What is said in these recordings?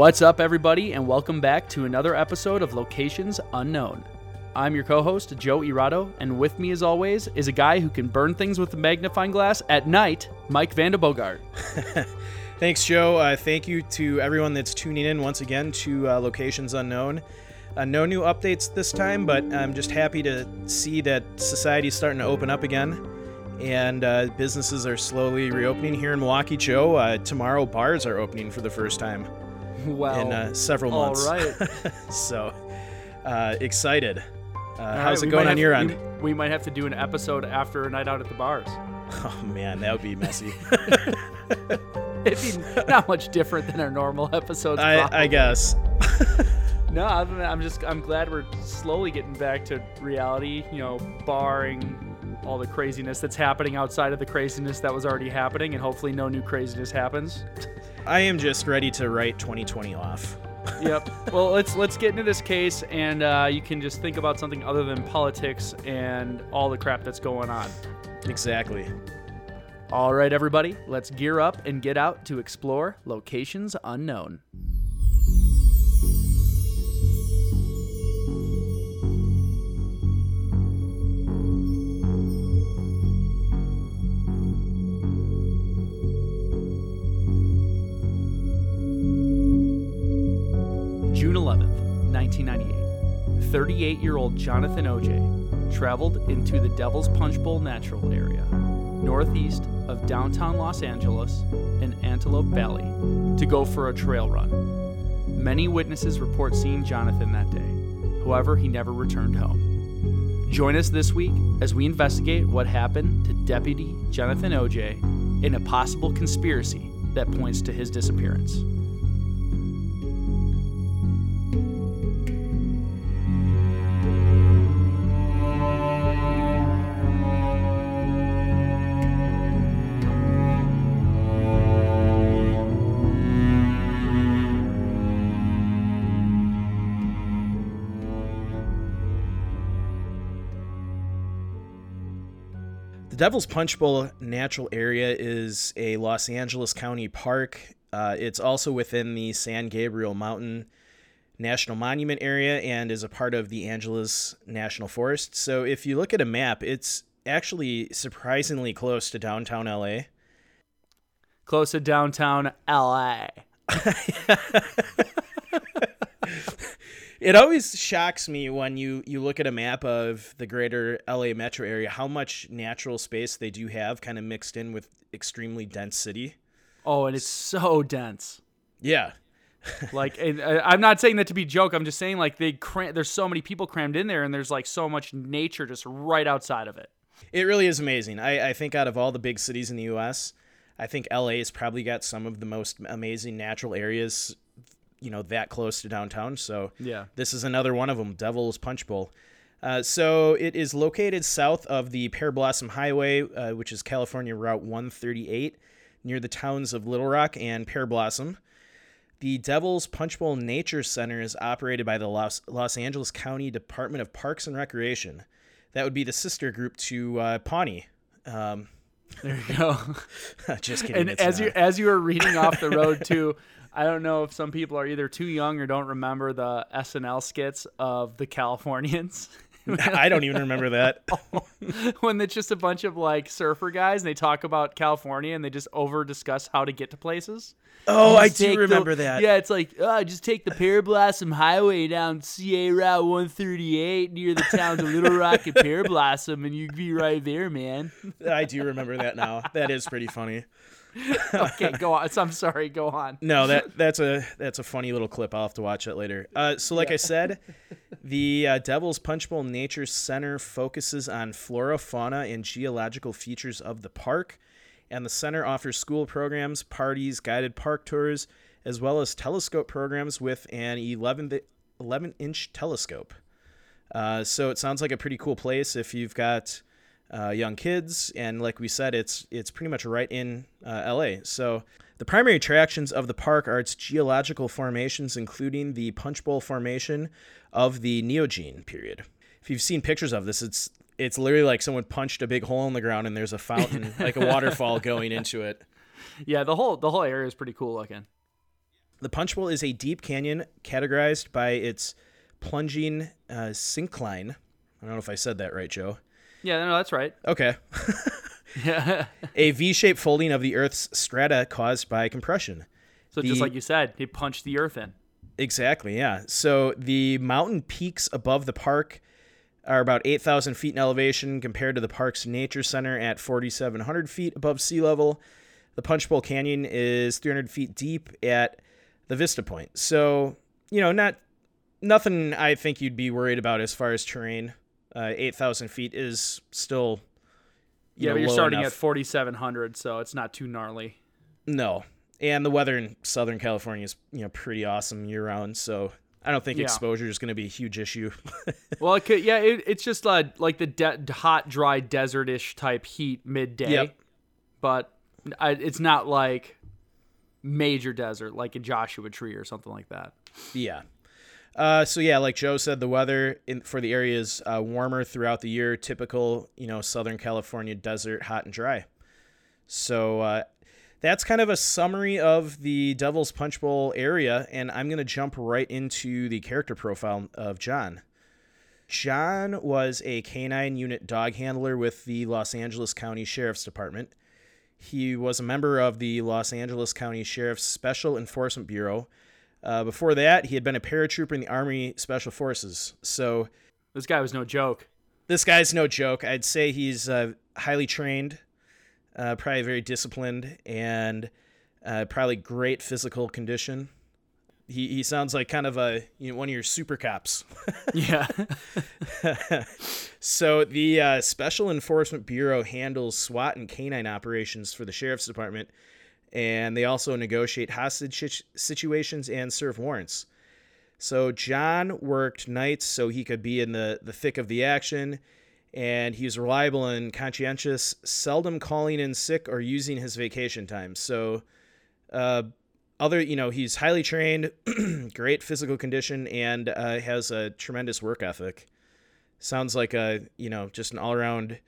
What's up, everybody, and welcome back to another episode of Locations Unknown. I'm your co host, Joe Irado, and with me, as always, is a guy who can burn things with a magnifying glass at night, Mike Vandebogart. Thanks, Joe. Uh, thank you to everyone that's tuning in once again to uh, Locations Unknown. Uh, no new updates this time, but I'm just happy to see that society's starting to open up again and uh, businesses are slowly reopening here in Milwaukee, Joe. Uh, tomorrow, bars are opening for the first time Well, in uh, several months. right. so uh, excited. Uh, how's right, it going on your we- end? We might have to do an episode after a night out at the bars. Oh man, that would be messy. It'd be not much different than our normal episodes. I. I guess. No, other than I'm just I'm glad we're slowly getting back to reality. You know, barring all the craziness that's happening outside of the craziness that was already happening, and hopefully no new craziness happens. I am just ready to write 2020 off. yep. Well, let's let's get into this case, and uh, you can just think about something other than politics and all the crap that's going on. Exactly. All right, everybody, let's gear up and get out to explore locations unknown. 1998. 38 year old Jonathan Aujay traveled into the Devil's Punch Bowl natural area, northeast of downtown Los Angeles in Antelope Valley, to go for a trail run. Many witnesses report seeing Jonathan that day. However, he never returned home. Join us this week as we investigate what happened to Deputy Jonathan Aujay in a possible conspiracy that points to his disappearance. Devil's Punch Bowl natural area is a Los Angeles County park. Uh, it's also within the San Gabriel Mountain National Monument area and is a part of the Angeles National Forest. So if you look at a map, it's actually surprisingly close to downtown LA. Close to downtown LA. It always shocks me when you, you look at a map of the greater LA metro area how much natural space they do have kind of mixed in with extremely dense city. Oh, and it's so dense. Yeah. Like, and I- I'm not saying that to be joke. I'm just saying like they cram- there's so many people crammed in there, and there's like so much nature just right outside of it. It really is amazing. I, I think out of all the big cities in the U.S., I think LA has probably got some of the most amazing natural areas, you know, that close to downtown. So Yeah. this is another one of them, Devil's Punch Bowl. Uh, so it is located south of the Pearblossom Highway, uh, which is California Route 138, near the towns of Littlerock and Pearblossom. The Devil's Punch Bowl Nature Center is operated by the Los, Los Angeles County Department of Parks and Recreation. That would be the sister group to uh, Pawnee. Um, There you go. just kidding. and as not. you as you were reading off the road too, I don't know if some people are either too young or don't remember the SNL skits of the Californians. I don't even remember that. when it's just a bunch of like surfer guys and they talk about California and they just over discuss how to get to places. Oh, I do take the- remember that. Yeah, it's like, oh, just take the Pearblossom Highway down CA Route 138 near the towns of Littlerock and Pearblossom, and you'd be right there, man. I do remember that now. That is pretty funny. okay, go on. I'm sorry. Go on. No, that that's a that's a funny little clip. I'll have to watch that later. Uh, so, like I said, the uh, Devil's Punch Bowl Nature Center focuses on flora, fauna, and geological features of the park, and the center offers school programs, parties, guided park tours, as well as telescope programs with an 11 11 inch telescope. Uh, so it sounds like a pretty cool place if you've got uh, young kids, and like we said, it's it's pretty much right in uh, LA. So the primary attractions of the park are its geological formations, including the Punch Bowl Formation of the Neogene period. If you've seen pictures of this, it's it's literally like someone punched a big hole in the ground and there's a fountain, like a waterfall going into it. Yeah, the whole the whole area is pretty cool looking. The Punch Bowl is a deep canyon categorized by its plunging uh, syncline. I don't know if I said that right, Joe. Yeah, no, that's right. Okay. Yeah. a V-shaped folding of the Earth's strata caused by compression. so just like you said, he punched the earth in. Exactly, yeah. So the mountain peaks above the park are about 8,000 feet in elevation compared to the park's nature center at 4,700 feet above sea level. The Punch Bowl Canyon is 300 feet deep at the Vista Point. So, you know, not nothing I think you'd be worried about as far as terrain. Uh, 8,000 feet is still. you Yeah, know, but you're starting enough. at 4,700, so it's not too gnarly. No. And the weather in Southern California is, you know, pretty awesome year round. So I don't think Yeah. exposure is going to be a huge issue. Well, it could, yeah, it, it's just uh, like the de- hot, dry, desert-ish type heat midday, Yep. but I, it's not like major desert like in Joshua Tree or something like that. yeah. Uh, so yeah, like Joe said, the weather in, for the area is uh, warmer throughout the year. Typical, you know, Southern California desert, hot and dry. So uh, that's kind of a summary of the Devil's Punch Bowl area, and I'm gonna jump right into the character profile of John. John was a canine unit dog handler with the Los Angeles County Sheriff's Department. He was a member of the Los Angeles County Sheriff's Special Enforcement Bureau. Uh, before that, he had been a paratrooper in the Army Special Forces. So This guy was no joke. this guy's no joke. I'd say he's uh, highly trained, uh, probably very disciplined, and uh, probably great physical condition. He, he sounds like kind of a you know, one of your super cops. Yeah. so the uh, Special Enforcement Bureau handles SWAT and canine operations for the sheriff's department, and they also negotiate hostage situations and serve warrants. So John worked nights so he could be in the, the thick of the action, and he was reliable and conscientious, seldom calling in sick or using his vacation time. So, uh, other you know he's highly trained, great physical condition, and uh, has a tremendous work ethic. Sounds like a you know just an all around,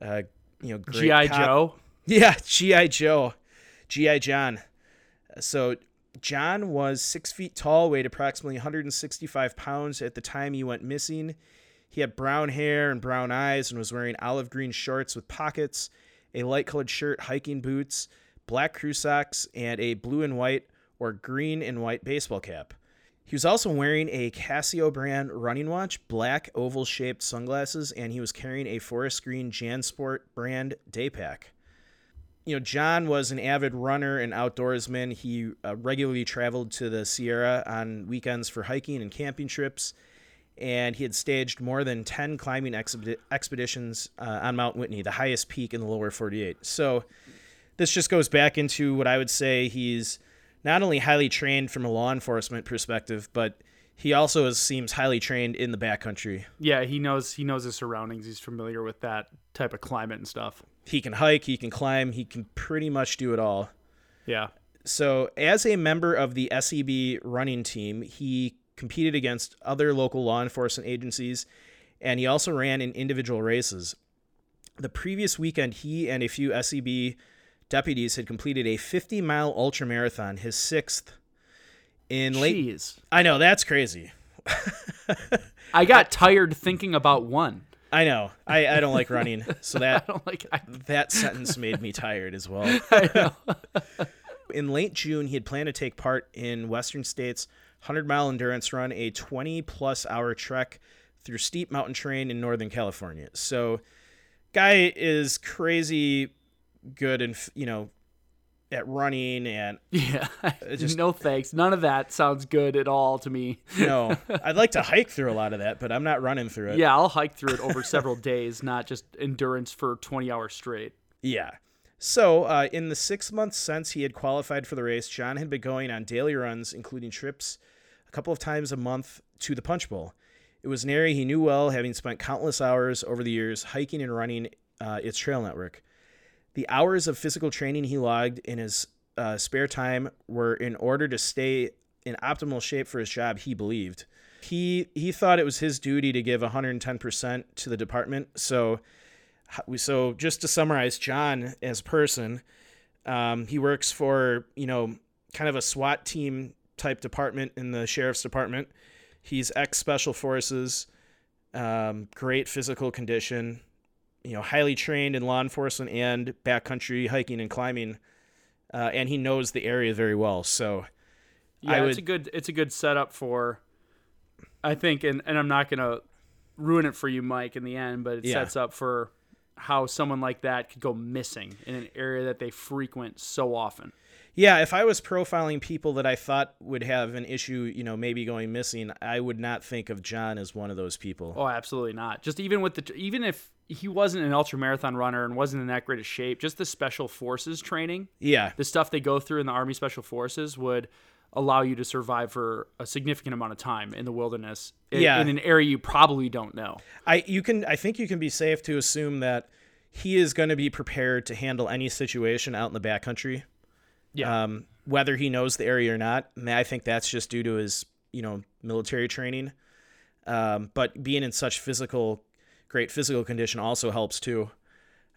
uh, you know great G.I. Joe. Yeah, G.I. Joe. G.I. John. So, John was six feet tall, weighed approximately 165 pounds at the time he went missing. He had brown hair and brown eyes and was wearing olive green shorts with pockets, a light colored shirt, hiking boots, black crew socks, and a blue and white or green and white baseball cap. He was also wearing a Casio brand running watch, black oval shaped sunglasses, and he was carrying a forest green Jansport brand day pack. You know, John was an avid runner and outdoorsman. He uh, regularly traveled to the Sierra on weekends for hiking and camping trips, and he had staged more than 10 climbing expeditions uh, on Mount Whitney, the highest peak in the lower 48. So, this just goes back into what I would say he's not only highly trained from a law enforcement perspective, but he also is, seems highly trained in the backcountry. Yeah, he knows he knows his surroundings. He's familiar with that type of climate and stuff. He can hike, he can climb, he can pretty much do it all. Yeah. So, as a member of the SEB running team, he competed against other local law enforcement agencies and he also ran in individual races. The previous weekend, he and a few SEB deputies had completed a 50 mile ultra marathon, his sixth. In late, Jeez. I know that's crazy. I got tired thinking about one. I know. I, I don't like running, so that I don't like. I, that sentence made me tired as well. in late June, he had planned to take part in Western States 100 mile endurance run, a 20 plus hour trek through steep mountain terrain in Northern California. So, guy is crazy good and you know at running and Yeah. just- no thanks. None of that sounds good at all to me. no I'd like to hike through a lot of that, but I'm not running through it. Yeah, I'll hike through it over several days, not just endurance for 20 hours straight. Yeah. So, uh, in the six months since he had qualified for the race, John had been going on daily runs, including trips a couple of times a month to the Punch Bowl. It was an area he knew well, having spent countless hours over the years hiking and running uh, its trail network. The hours of physical training he logged in his uh, spare time were in order to stay in optimal shape for his job, he believed. He, he thought it was his duty to give 110% to the department, so so just to summarize john as a person um, he works for you know kind of a swat team type department in the sheriff's department. He's ex special forces um, great physical condition you know highly trained in law enforcement and backcountry hiking and climbing uh, and he knows the area very well so Yeah, I it's a good it's a good setup for I think and, and I'm not gonna ruin it for you, Mike, in the end, but it Yeah. sets up for how someone like that could go missing in an area that they frequent so often. Yeah, if I was profiling people that I thought would have an issue, you know, maybe going missing, I would not think of John as one of those people. Oh, absolutely not. Just even with the even if he wasn't an ultra marathon runner and wasn't in that great of shape, just the special forces training, Yeah, the stuff they go through in the Army Special Forces would allow you to survive for a significant amount of time in the wilderness i- Yeah. in an area you probably don't know. I you can I think you can be safe to assume that he is going to be prepared to handle any situation out in the backcountry, Yeah. um, whether he knows the area or not. I think that's just due to his you know military training. Um, but being in such physical, great physical condition also helps too.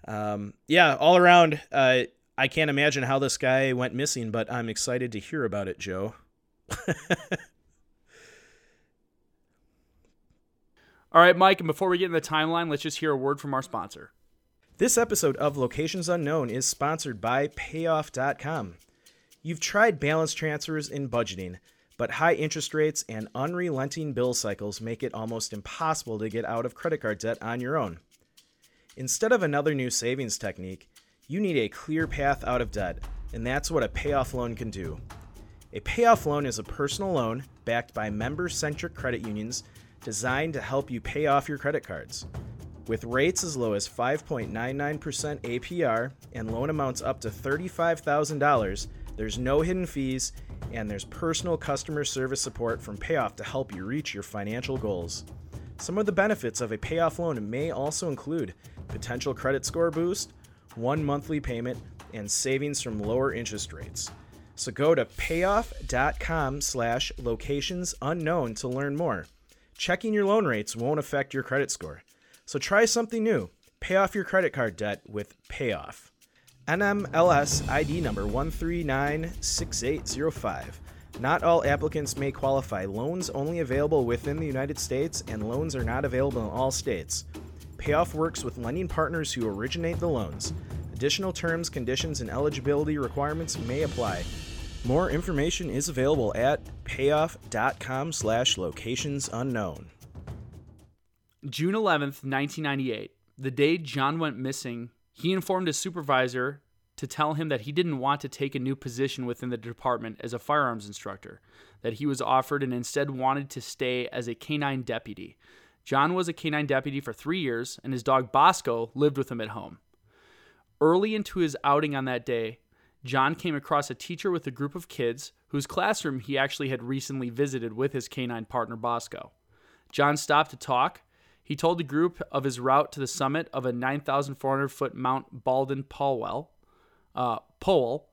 Um, yeah, all around, uh, I can't imagine how this guy went missing, but I'm excited to hear about it, Joe. All right, Mike, and before we get in the timeline, let's just hear a word from our sponsor. This episode of Locations Unknown is sponsored by Payoff.com. You've tried balance transfers in budgeting, but high interest rates and unrelenting bill cycles make it almost impossible to get out of credit card debt on your own. Instead of another new savings technique, you need a clear path out of debt, and that's what a payoff loan can do. A payoff loan is a personal loan backed by member centric credit unions designed to help you pay off your credit cards. With rates as low as 5.99% APR and loan amounts up to $35,000, there's no hidden fees and there's personal customer service support from Payoff to help you reach your financial goals. Some of the benefits of a payoff loan may also include potential credit score boost, one monthly payment, and savings from lower interest rates. So go to payoff.com slash locations unknown to learn more. Checking your loan rates won't affect your credit score. So try something new. Pay off your credit card debt with Payoff. NMLS ID number 1396805. Not all applicants may qualify. Loans only available within the United States, and loans are not available in all states. Payoff works with lending partners who originate the loans. Additional terms, conditions, and eligibility requirements may apply. More information is available at payoff.com slash locations unknown. June 11th, 1998, the day John went missing, he informed his supervisor to tell him that he didn't want to take a new position within the department as a firearms instructor, that he was offered and instead wanted to stay as a canine deputy. John was a canine deputy for three years, and his dog Bosco lived with him at home. Early into his outing on that day, John came across a teacher with a group of kids whose classroom he actually had recently visited with his canine partner Bosco. John stopped to talk. He told the group of his route to the summit of a 9,400 foot Mount Baldwin Polwell, uh, Powell,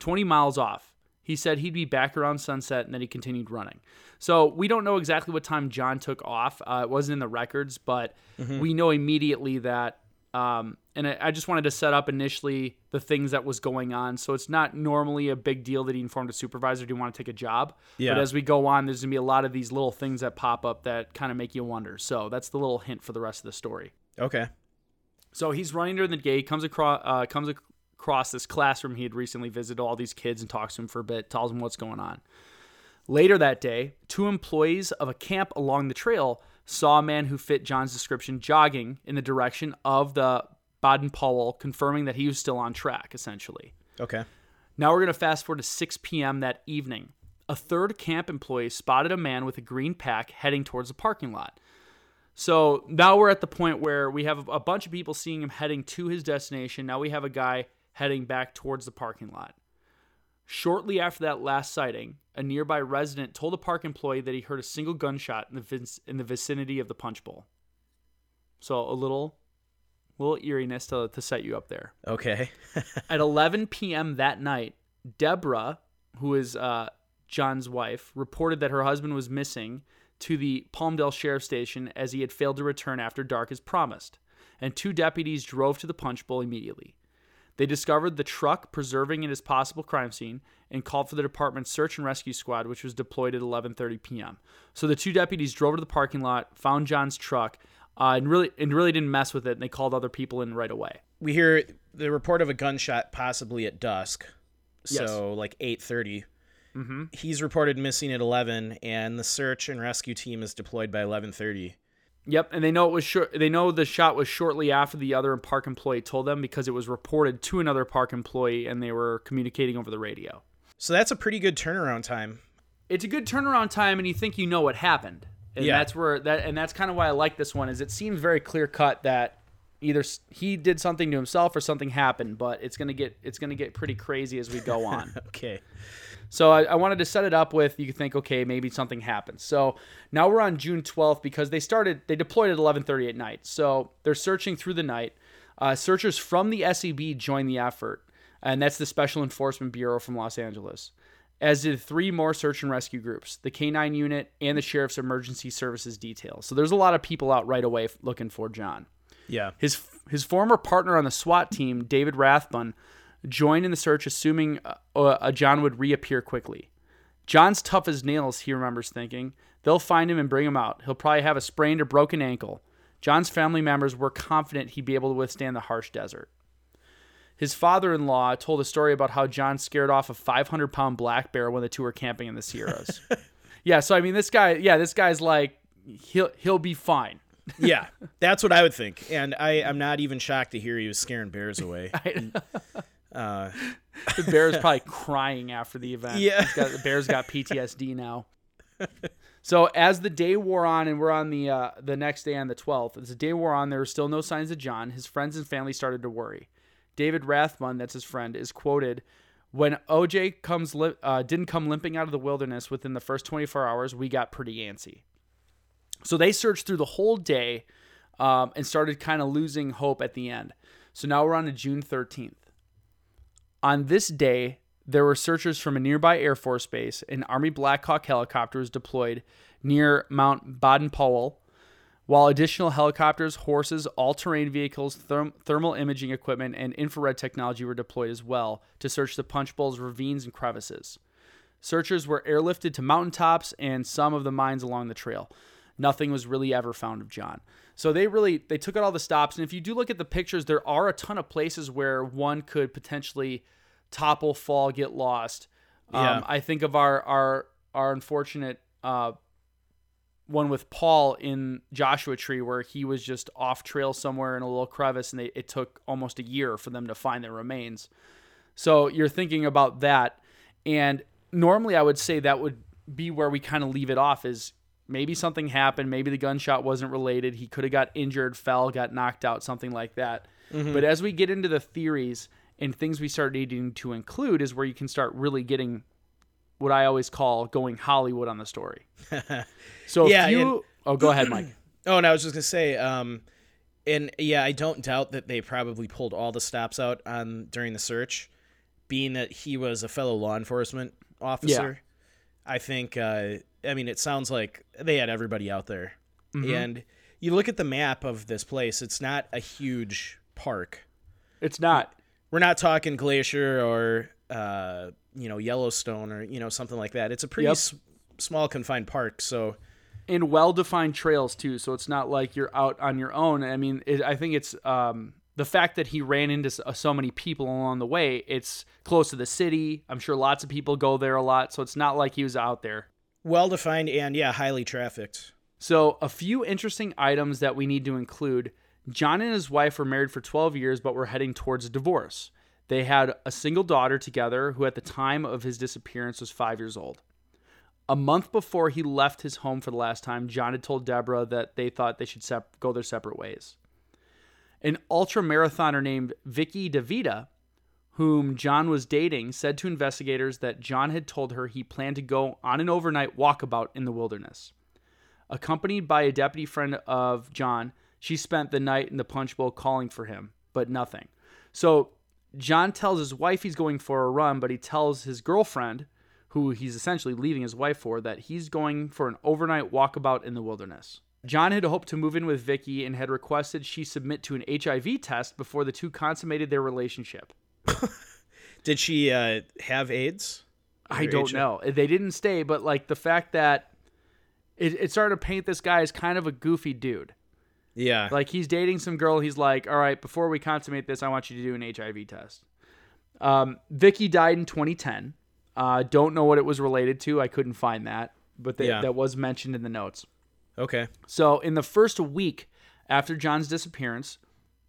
20 miles off. He said he'd be back around sunset and then he continued running. So we don't know exactly what time John took off. Uh, it wasn't in the records, but we know immediately that. Um, and I, I just wanted to set up initially the things that was going on. So it's not normally a big deal that he informed a supervisor do you want to take a job. Yeah. But as we go on, there's gonna be a lot of these little things that pop up that kind of make you wonder. So that's the little hint for the rest of the story. Okay. So he's running during the day, comes across uh, comes across this classroom he had recently visited all these kids and talks to them for a bit, tells them what's going on. Later that day, two employees of a camp along the trail saw a man who fit John's description jogging in the direction of the Baden Powell, confirming that he was still on track, essentially. Okay. Now we're going to fast forward to 6 p.m. that evening. A third camp employee spotted a man with a green pack heading towards the parking lot. So now we're at the point where we have a bunch of people seeing him heading to his destination. Now we have a guy heading back towards the parking lot. Shortly after that last sighting, a nearby resident told a park employee that he heard a single gunshot in the vic- in the vicinity of the punch bowl. So a little little eeriness to, to set you up there. Okay. At 11 p.m. that night, Deborah, who is uh, John's wife, reported that her husband was missing to the Palmdale Sheriff Station as he had failed to return after dark as promised, and two deputies drove to the punch bowl immediately. They discovered the truck preserving it as possible crime scene and called for the department's search and rescue squad, which was deployed at 11:30 p.m. So the two deputies drove to the parking lot, found John's truck, uh, and really and really didn't mess with it, and they called other people in right away. We hear the report of a gunshot possibly at dusk, so Yes. like 8:30. Mm-hmm. He's reported missing at 11, and the search and rescue team is deployed by 11:30. Yep, and they know it was short. They know the shot was shortly after the other park employee told them because it was reported to another park employee, and they were communicating over the radio. So that's a pretty good turnaround time. It's a good turnaround time, and you think you know what happened, and Yeah. that's where that and that's kind of why I like this one. Is it seems very clear cut that either he did something to himself or something happened, but it's gonna get it's gonna get pretty crazy as we go on. Okay. So I, I wanted to set it up with you think, okay, maybe something happened. So now we're on June 12th because they started they deployed at 11:30 at night. So they're searching through the night. Uh, searchers from the SEB joined the effort, and that's the Special Enforcement Bureau from Los Angeles. As did three more search and rescue groups, the K9 unit and the Sheriff's Emergency Services detail. So there's a lot of people out right away looking for John. Yeah. His his former partner on the SWAT team, David Rathbun, joined in the search, assuming uh, uh, John would reappear quickly. John's tough as nails, he remembers thinking. They'll find him and bring him out. He'll probably have a sprained or broken ankle. John's family members were confident he'd be able to withstand the harsh desert. His father in law told a story about how John scared off a 500 pound black bear when the two were camping in the Sierras. yeah, so I mean, this guy, yeah, this guy's like, he'll, he'll be fine. Yeah. That's what I would think. And I, I'm not even shocked to hear he was scaring bears away. Uh, The bear's probably crying after the event. Yeah. Got, the bear's got PTSD now. So as the day wore on, and we're on the uh, the next day on the 12th, as the day wore on, there were still no signs of John. His friends and family started to worry. David Rathbun, that's his friend, is quoted, "When Aujay comes li- uh, didn't come limping out of the wilderness within the first 24 hours, we got pretty antsy." So they searched through the whole day um, and started kind of losing hope at the end. So now we're on to June 13th. On this day, there were searchers from a nearby Air Force base. An Army Black Hawk helicopter was deployed near Mount Baden Powell, while additional helicopters, horses, all terrain vehicles, therm- thermal imaging equipment, and infrared technology were deployed as well to search the Punch Bowl's ravines and crevices. Searchers were airlifted to mountaintops and some of the mines along the trail. Nothing was really ever found of John. So they really they took out all the stops, and if you do look at the pictures, there are a ton of places where one could potentially topple, fall, get lost. Yeah. Um, I think of our our our unfortunate uh, one with Paul in Joshua Tree, where he was just off trail somewhere in a little crevice, and they, it took almost a year for them to find their remains. So you're thinking about that, and normally I would say that would be where we kind of leave it off is maybe something happened, maybe the gunshot wasn't related, he could have got injured, fell, got knocked out, something like that. Mm-hmm. But as we get into the theories and things we start needing to include is where you can start really getting what I always call going Hollywood on the story. So Yeah, if you and- Oh, go ahead, Mike. Oh, and I was just gonna say, um, and yeah, I don't doubt that they probably pulled all the stops out on during the search, being that he was a fellow law enforcement officer. I think, uh, I mean, it sounds like they had everybody out there, and you look at the map of this place; it's not a huge park. It's not. We're not talking Glacier or uh, you know Yellowstone or you know something like that. It's a pretty Yep. s- small confined park, so. in well-defined trails too so it's not like you're out on your own i mean it, i think it's um, the fact that he ran into so, so many people along the way it's close to the city i'm sure lots of people go there a lot so it's not like he was out there Well defined and yeah, highly trafficked. so a few interesting items that we need to include john and his wife were married for 12 years but were heading towards a divorce They had a single daughter together who, at the time of his disappearance, was five years old. A month before he left his home for the last time, John had told Deborah that they thought they should sep- go their separate ways. An ultra marathoner named Vicky DeVita, whom John was dating, said to investigators that John had told her he planned to go on an overnight walkabout in the wilderness. Accompanied by a deputy friend of John, she spent the night in the punch bowl calling for him, but nothing. So John tells his wife he's going for a run, but he tells his girlfriend, who he's essentially leaving his wife for, that he's going for an overnight walkabout in the wilderness. John had hoped to move in with Vicky and had requested she submit to an HIV test before the two consummated their relationship. Did she uh, have AIDS? I don't H- know. They didn't stay, but like the fact that it, it started to paint this guy as kind of a goofy dude. Yeah. Like he's dating some girl. He's like, all right, before we consummate this, I want you to do an HIV test. Um, Vicky died in 2010. Uh, don't know what it was related to. I couldn't find that, but they, Yeah. that was mentioned in the notes. okay. So, in the first week after John's disappearance,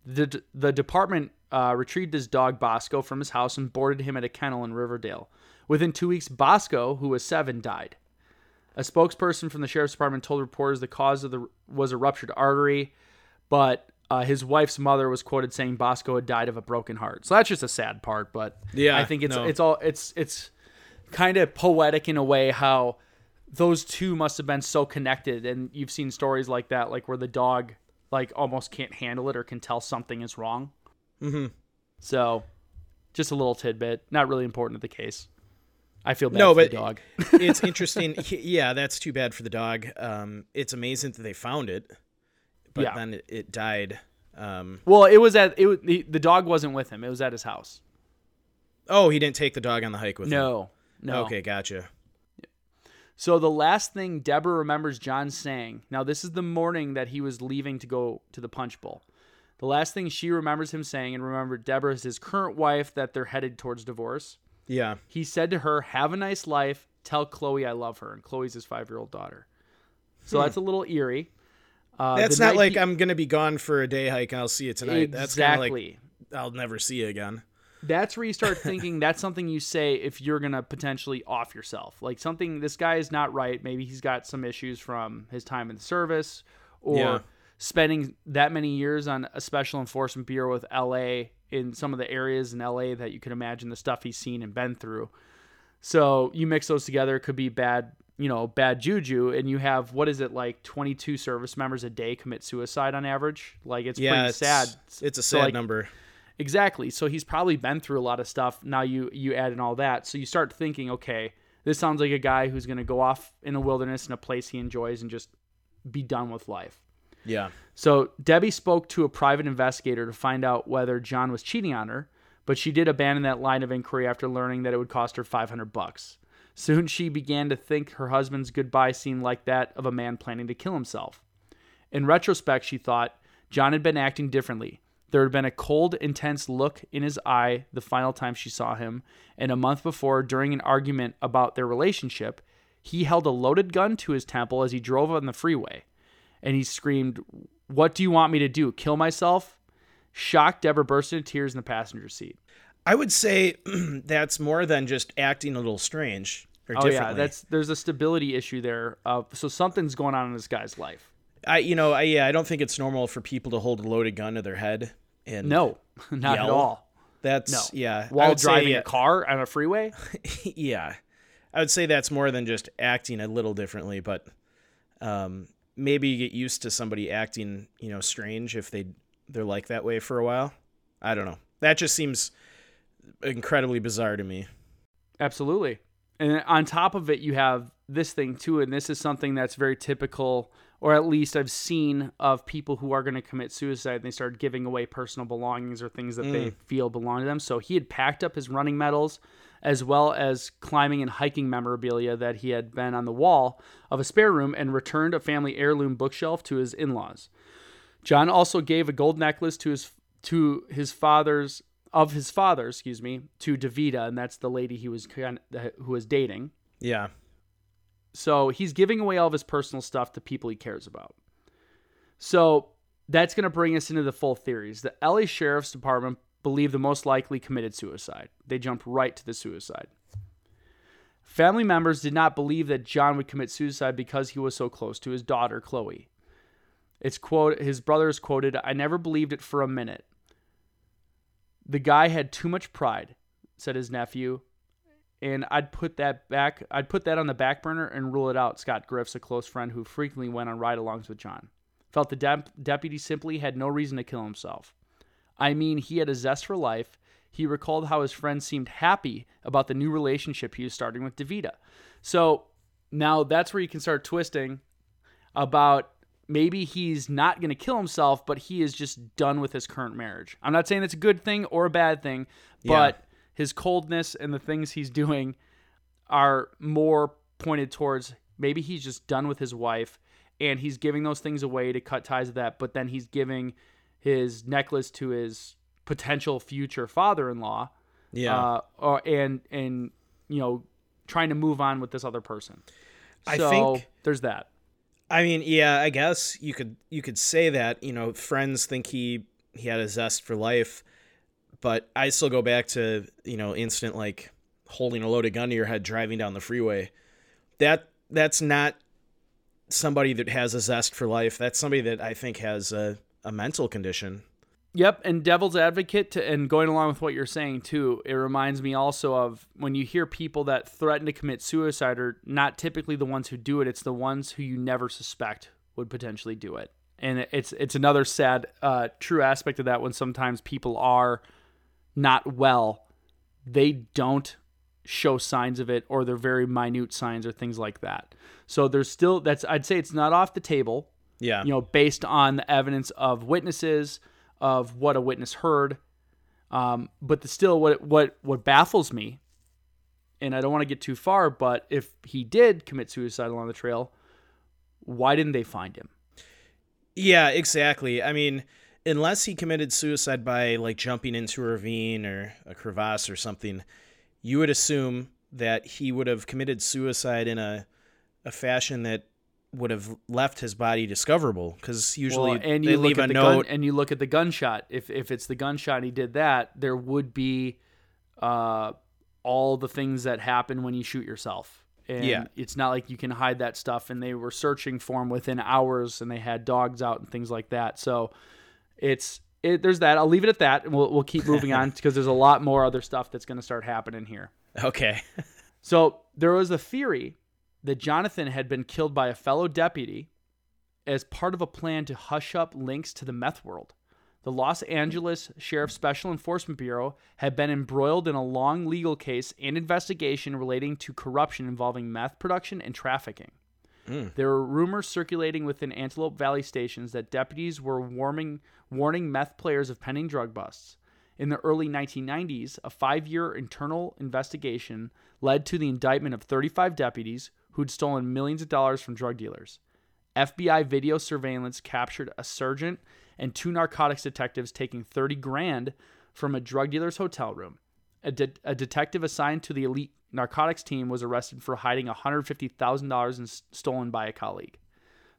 the the department uh, retrieved his dog Bosco from his house and boarded him at a kennel in Riverdale. Within two weeks, Bosco, who was seven, died. A spokesperson from the sheriff's department told reporters the cause of the was a ruptured artery, but uh, his wife's mother was quoted saying Bosco had died of a broken heart. So that's just a sad part, but Yeah, I think it's no. it's all it's it's kind of poetic in a way how those two must have been so connected and you've seen stories like that like where the dog like almost can't handle it or can tell something is wrong mm-hmm. so just a little tidbit not really important to the case i feel bad No, for but the dog it's interesting. yeah, that's too bad for the dog. Um, it's amazing that they found it, but Yeah. then it, it died. Um, well it was at it the, the dog wasn't with him it was at his house oh, he didn't take the dog on the hike with him. no no Okay, gotcha. So the last thing Deborah remembers John saying, now this is the morning that he was leaving to go to the punch bowl. The last thing she remembers him saying, and remember Deborah is his current wife that they're headed towards divorce. Yeah. He said to her, "Have a nice life. Tell Chloe I love her." And Chloe's his five-year-old daughter. So that's a little eerie. Uh, Hmm. That's not like he- I'm gonna be gone for a day hike and I'll see you tonight. That's exactly. like I'll never see you again. that's where you start thinking that's something you say if you're gonna potentially off yourself like something this guy is not right maybe he's got some issues from his time in the service or Yeah. spending that many years on a special enforcement bureau with la in some of the areas in la that you can imagine the stuff he's seen and been through so you mix those together it could be bad you know bad juju and you have what is it like 22 service members a day commit suicide on average like it's Yeah, pretty it's, sad It's a So, sad like, number. Exactly. So he's probably been through a lot of stuff. Now you you add in all that. So you start thinking, okay, this sounds like a guy who's going to go off in the wilderness in a place he enjoys and just be done with life. Yeah. So Debbie spoke to a private investigator to find out whether John was cheating on her, but she did abandon that line of inquiry after learning that it would cost her 500 bucks. Soon she began to think her husband's goodbye seemed like that of a man planning to kill himself. In retrospect, she thought John had been acting differently. There had been a cold, intense look in his eye the final time she saw him, and a month before, during an argument about their relationship, he held a loaded gun to his temple as he drove on the freeway. And he screamed, What do you want me to do? Kill myself? Shocked, Deborah burst into tears in the passenger seat. I would say that's more than just acting a little strange or Oh yeah, that's there's a stability issue there. Uh, so something's going on in this guy's life. I you know, I yeah, I don't think it's normal for people to hold a loaded gun to their head and No, not at all. That's No. yeah. While say, driving yeah, a car on a freeway? yeah. I would say that's more than just acting a little differently, but um, maybe you get used to somebody acting, you know, strange if they they're like that way for a while. I don't know. That just seems incredibly bizarre to me. Absolutely. And on top of it, you have this thing too, and this is something that's very typical, or at least I've seen of people who are going to commit suicide. And they start giving away personal belongings or things that they mm. feel belong to them. So he had packed up his running medals, as well as climbing and hiking memorabilia that he had been on the wall of a spare room, and returned a family heirloom bookshelf to his in-laws. John also gave a gold necklace to his to his father's of his father, excuse me, to DeVita, and that's the lady he was kind who was dating. Yeah. So he's giving away all of his personal stuff to people he cares about. So that's going to bring us into the full theories. The LA Sheriff's Department believe the most likely committed suicide. They jumped right to the suicide. Family members did not believe that John would commit suicide because he was so close to his daughter, Chloe. It's quote his brother is quoted, I never believed it for a minute. The guy had too much pride, said his nephew. And I'd put that back I'd put that on the back burner and rule it out, Scott Griff's a close friend who frequently went on ride alongs with John. Felt the de- deputy simply had no reason to kill himself. I mean, he had a zest for life. He recalled how his friend seemed happy about the new relationship he was starting with DeVita. So now that's where you can start twisting about maybe he's not going to kill himself, but he is just done with his current marriage. I'm not saying that's a good thing or a bad thing, but yeah. his coldness and the things he's doing are more pointed towards maybe he's just done with his wife and he's giving those things away to cut ties with that, but then he's giving his necklace to his potential future father-in-law. Yeah. Uh, or, and and you know trying to move on with this other person. I so think there's that. I mean, yeah, I guess you could you could say that, you know, friends think he he had a zest for life, but I still go back to, you know, instant like holding a loaded gun to your head driving down the freeway. That that's not somebody that has a zest for life. That's somebody that I think has a a mental condition. Yep, and devil's advocate to, and going along with what you're saying too, it reminds me also of when you hear people that threaten to commit suicide are not typically the ones who do it, it's the ones who you never suspect would potentially do it. And it's it's another sad uh, true aspect of that when sometimes people are not well, they don't show signs of it or they're very minute signs or things like that. So there's still that's I'd say it's not off the table yeah. You know, based on the evidence of witnesses, of what a witness heard. Um, but the, still, what what what baffles me, and I don't want to get too far, but if he did commit suicide along the trail, why didn't they find him? Yeah, exactly. I mean, unless he committed suicide by like jumping into a ravine or a crevasse or something, you would assume that he would have committed suicide in a a fashion that would have left his body discoverable because usually well, and you leave a the note. Gun, and you look at the gunshot. If if it's the gunshot, he did that. There would be uh, all the things that happen when you shoot yourself. And yeah. it's not like you can hide that stuff. And they were searching for him within hours, and they had dogs out and things like that. So it's it, there's that. I'll leave it at that, and we'll we'll keep moving on because there's a lot more other stuff that's going to start happening here. Okay. so there was a theory that Jonathan had been killed by a fellow deputy as part of a plan to hush up links to the meth world. The Los Angeles Sheriff's Special Enforcement Bureau had been embroiled in a long legal case and investigation relating to corruption involving meth production and trafficking. Mm. There were rumors circulating within Antelope Valley stations that deputies were warming, warning meth players of pending drug busts. In the early 1990s, a five year internal investigation led to the indictment of 35 deputies who'd stolen millions of dollars from drug dealers. FBI video surveillance captured a sergeant and two narcotics detectives taking 30 grand from a drug dealer's hotel room. A, de- a detective assigned to the elite narcotics team was arrested for hiding $150,000 in stolen by a colleague.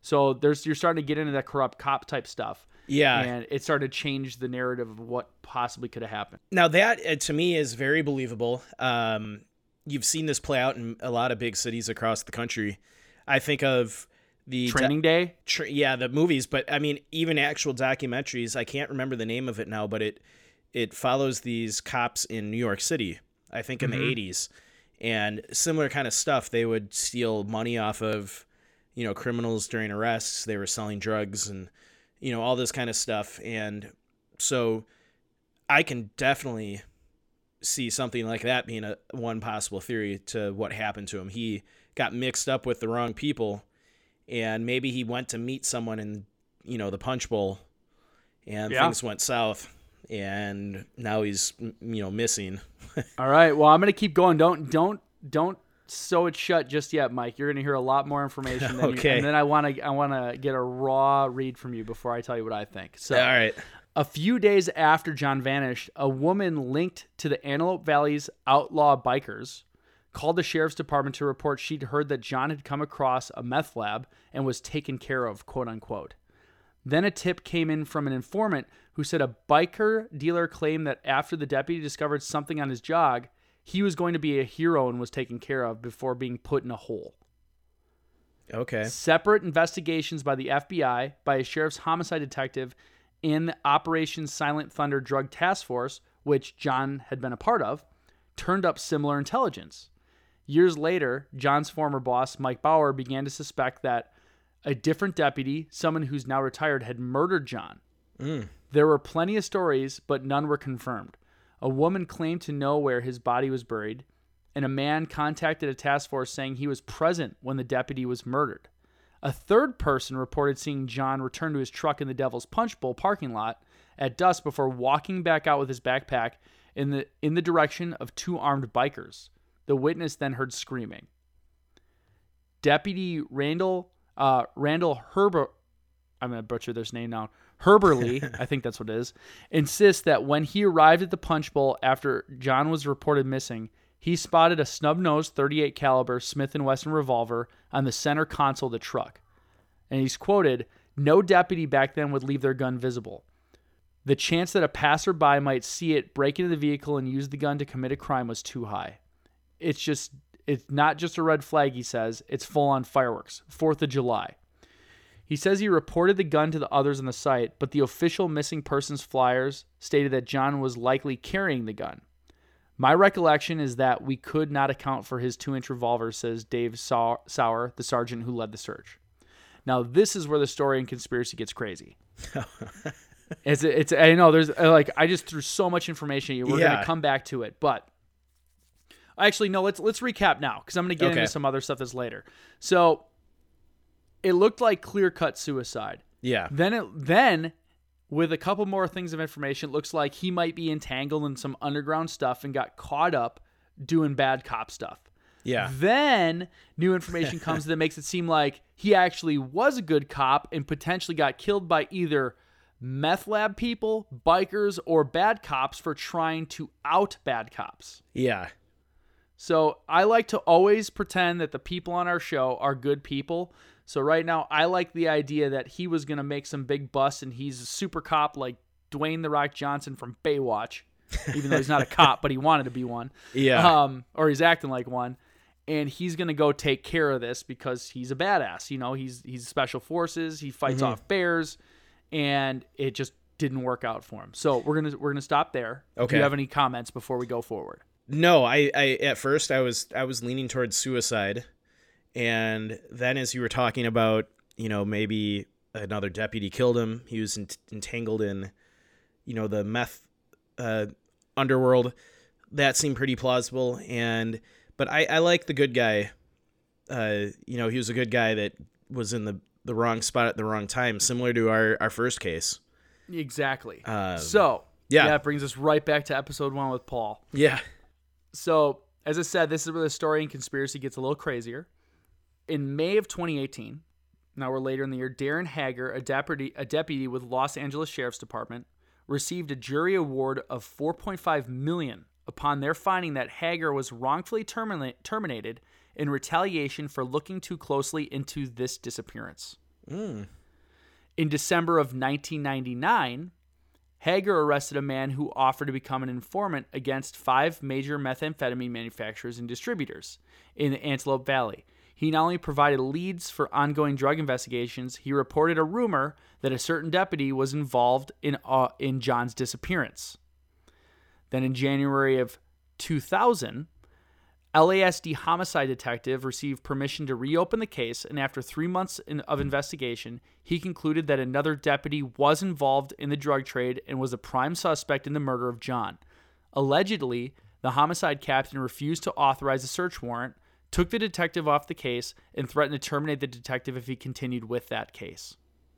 So there's you're starting to get into that corrupt cop type stuff. Yeah. And it started to change the narrative of what possibly could have happened. Now that uh, to me is very believable. Um, you've seen this play out in a lot of big cities across the country. I think of the Training Day. Tra- yeah, the movies, but I mean even actual documentaries. I can't remember the name of it now, but it it follows these cops in New York City. I think in mm-hmm. the '80s, and similar kind of stuff. They would steal money off of you know criminals during arrests. They were selling drugs and you know all this kind of stuff, and so I can definitely see something like that being a one possible theory to what happened to him. He got mixed up with the wrong people, and maybe he went to meet someone in you know the punch bowl, and yeah. things went south, and now he's you know missing. All right, well I'm gonna keep going. Don't don't don't sew it shut just yet, Mike. You're gonna hear a lot more information. Than okay. You, and then I want to I want to get a raw read from you before I tell you what I think. So all right. A few days after John vanished, a woman linked to the Antelope Valley's outlaw bikers called the sheriff's department to report she'd heard that John had come across a meth lab and was taken care of, quote unquote. Then a tip came in from an informant who said a biker dealer claimed that after the deputy discovered something on his jog, he was going to be a hero and was taken care of before being put in a hole. Okay. Separate investigations by the FBI, by a sheriff's homicide detective, the Operation Silent Thunder Drug Task Force, which John had been a part of, turned up similar intelligence. Years later, John's former boss, Mike Bauer, began to suspect that a different deputy, someone who's now retired, had murdered John. Mm. There were plenty of stories, but none were confirmed. A woman claimed to know where his body was buried, and a man contacted a task force saying he was present when the deputy was murdered. A third person reported seeing John return to his truck in the Devil's Punchbowl parking lot at dusk before walking back out with his backpack in the in the direction of two armed bikers. The witness then heard screaming. Deputy Randall uh, Randall Herbert, I'm gonna butcher this name now. Herberly, I think that's what it is, insists that when he arrived at the punch bowl after John was reported missing, he spotted a snub-nosed 38 caliber Smith & Wesson revolver on the center console of the truck. And he's quoted, "No deputy back then would leave their gun visible. The chance that a passerby might see it, break into the vehicle, and use the gun to commit a crime was too high. It's just, it's not just a red flag, he says. It's full on fireworks. Fourth of July. He says he reported the gun to the others on the site, but the official missing persons flyers stated that John was likely carrying the gun. My recollection is that we could not account for his two inch revolver, says Dave Sauer, the sergeant who led the search. Now, this is where the story and conspiracy gets crazy. it's, it's, I know there's uh, like, I just threw so much information at you. We're going to come back to it, but actually, no, let's, let's recap now because I'm going to get Okay. into some other stuff that's later. So it looked like clear cut suicide. Yeah. Then it then with a couple more things of information, it looks like he might be entangled in some underground stuff and got caught up doing bad cop stuff. Yeah. Then new information comes that makes it seem like he actually was a good cop and potentially got killed by either meth lab people, bikers, or bad cops for trying to out bad cops. Yeah. So I like to always pretend that the people on our show are good people. So right now, I like the idea that he was going to make some big bust and he's a super cop like Dwayne The Rock Johnson from Baywatch, even though he's not a cop, but he wanted to be one. Yeah. Um, or he's acting like one. And he's going to go take care of this because he's a badass. You know, he's he's special forces. He fights Mm-hmm. off bears, and it just didn't work out for him. So we're gonna we're gonna stop there. Okay. Do you have any comments before we go forward? No, I, I at first I was I was leaning towards suicide, and then as you were talking about, you know, maybe another deputy killed him. He was ent- entangled in, you know, the meth uh, underworld. That seemed pretty plausible, and but I I like the good guy. Uh, you know, he was a good guy that was in the the wrong spot at the wrong time, similar to our our first case. Exactly. Um, so yeah. that brings us right back to episode one with Paul. Yeah. So as I said, this is where the story and conspiracy gets a little crazier. In May of 2018, now we're later in the year, Darren Hager, a deputy, a deputy with Los Angeles Sheriff's Department, received a jury award of 4.5 million upon their finding that Hager was wrongfully termina- terminated in retaliation for looking too closely into this disappearance. Mm. In December of 1999, Hager arrested a man who offered to become an informant against five major methamphetamine manufacturers and distributors in the Antelope Valley. He not only provided leads for ongoing drug investigations, he reported a rumor that a certain deputy was involved in uh, in John's disappearance. Then in January of 2000, LASD homicide detective received permission to reopen the case, and after three months in, of investigation, he concluded that another deputy was involved in the drug trade and was a prime suspect in the murder of John. Allegedly, the homicide captain refused to authorize a search warrant, took the detective off the case, and threatened to terminate the detective if he continued with that case.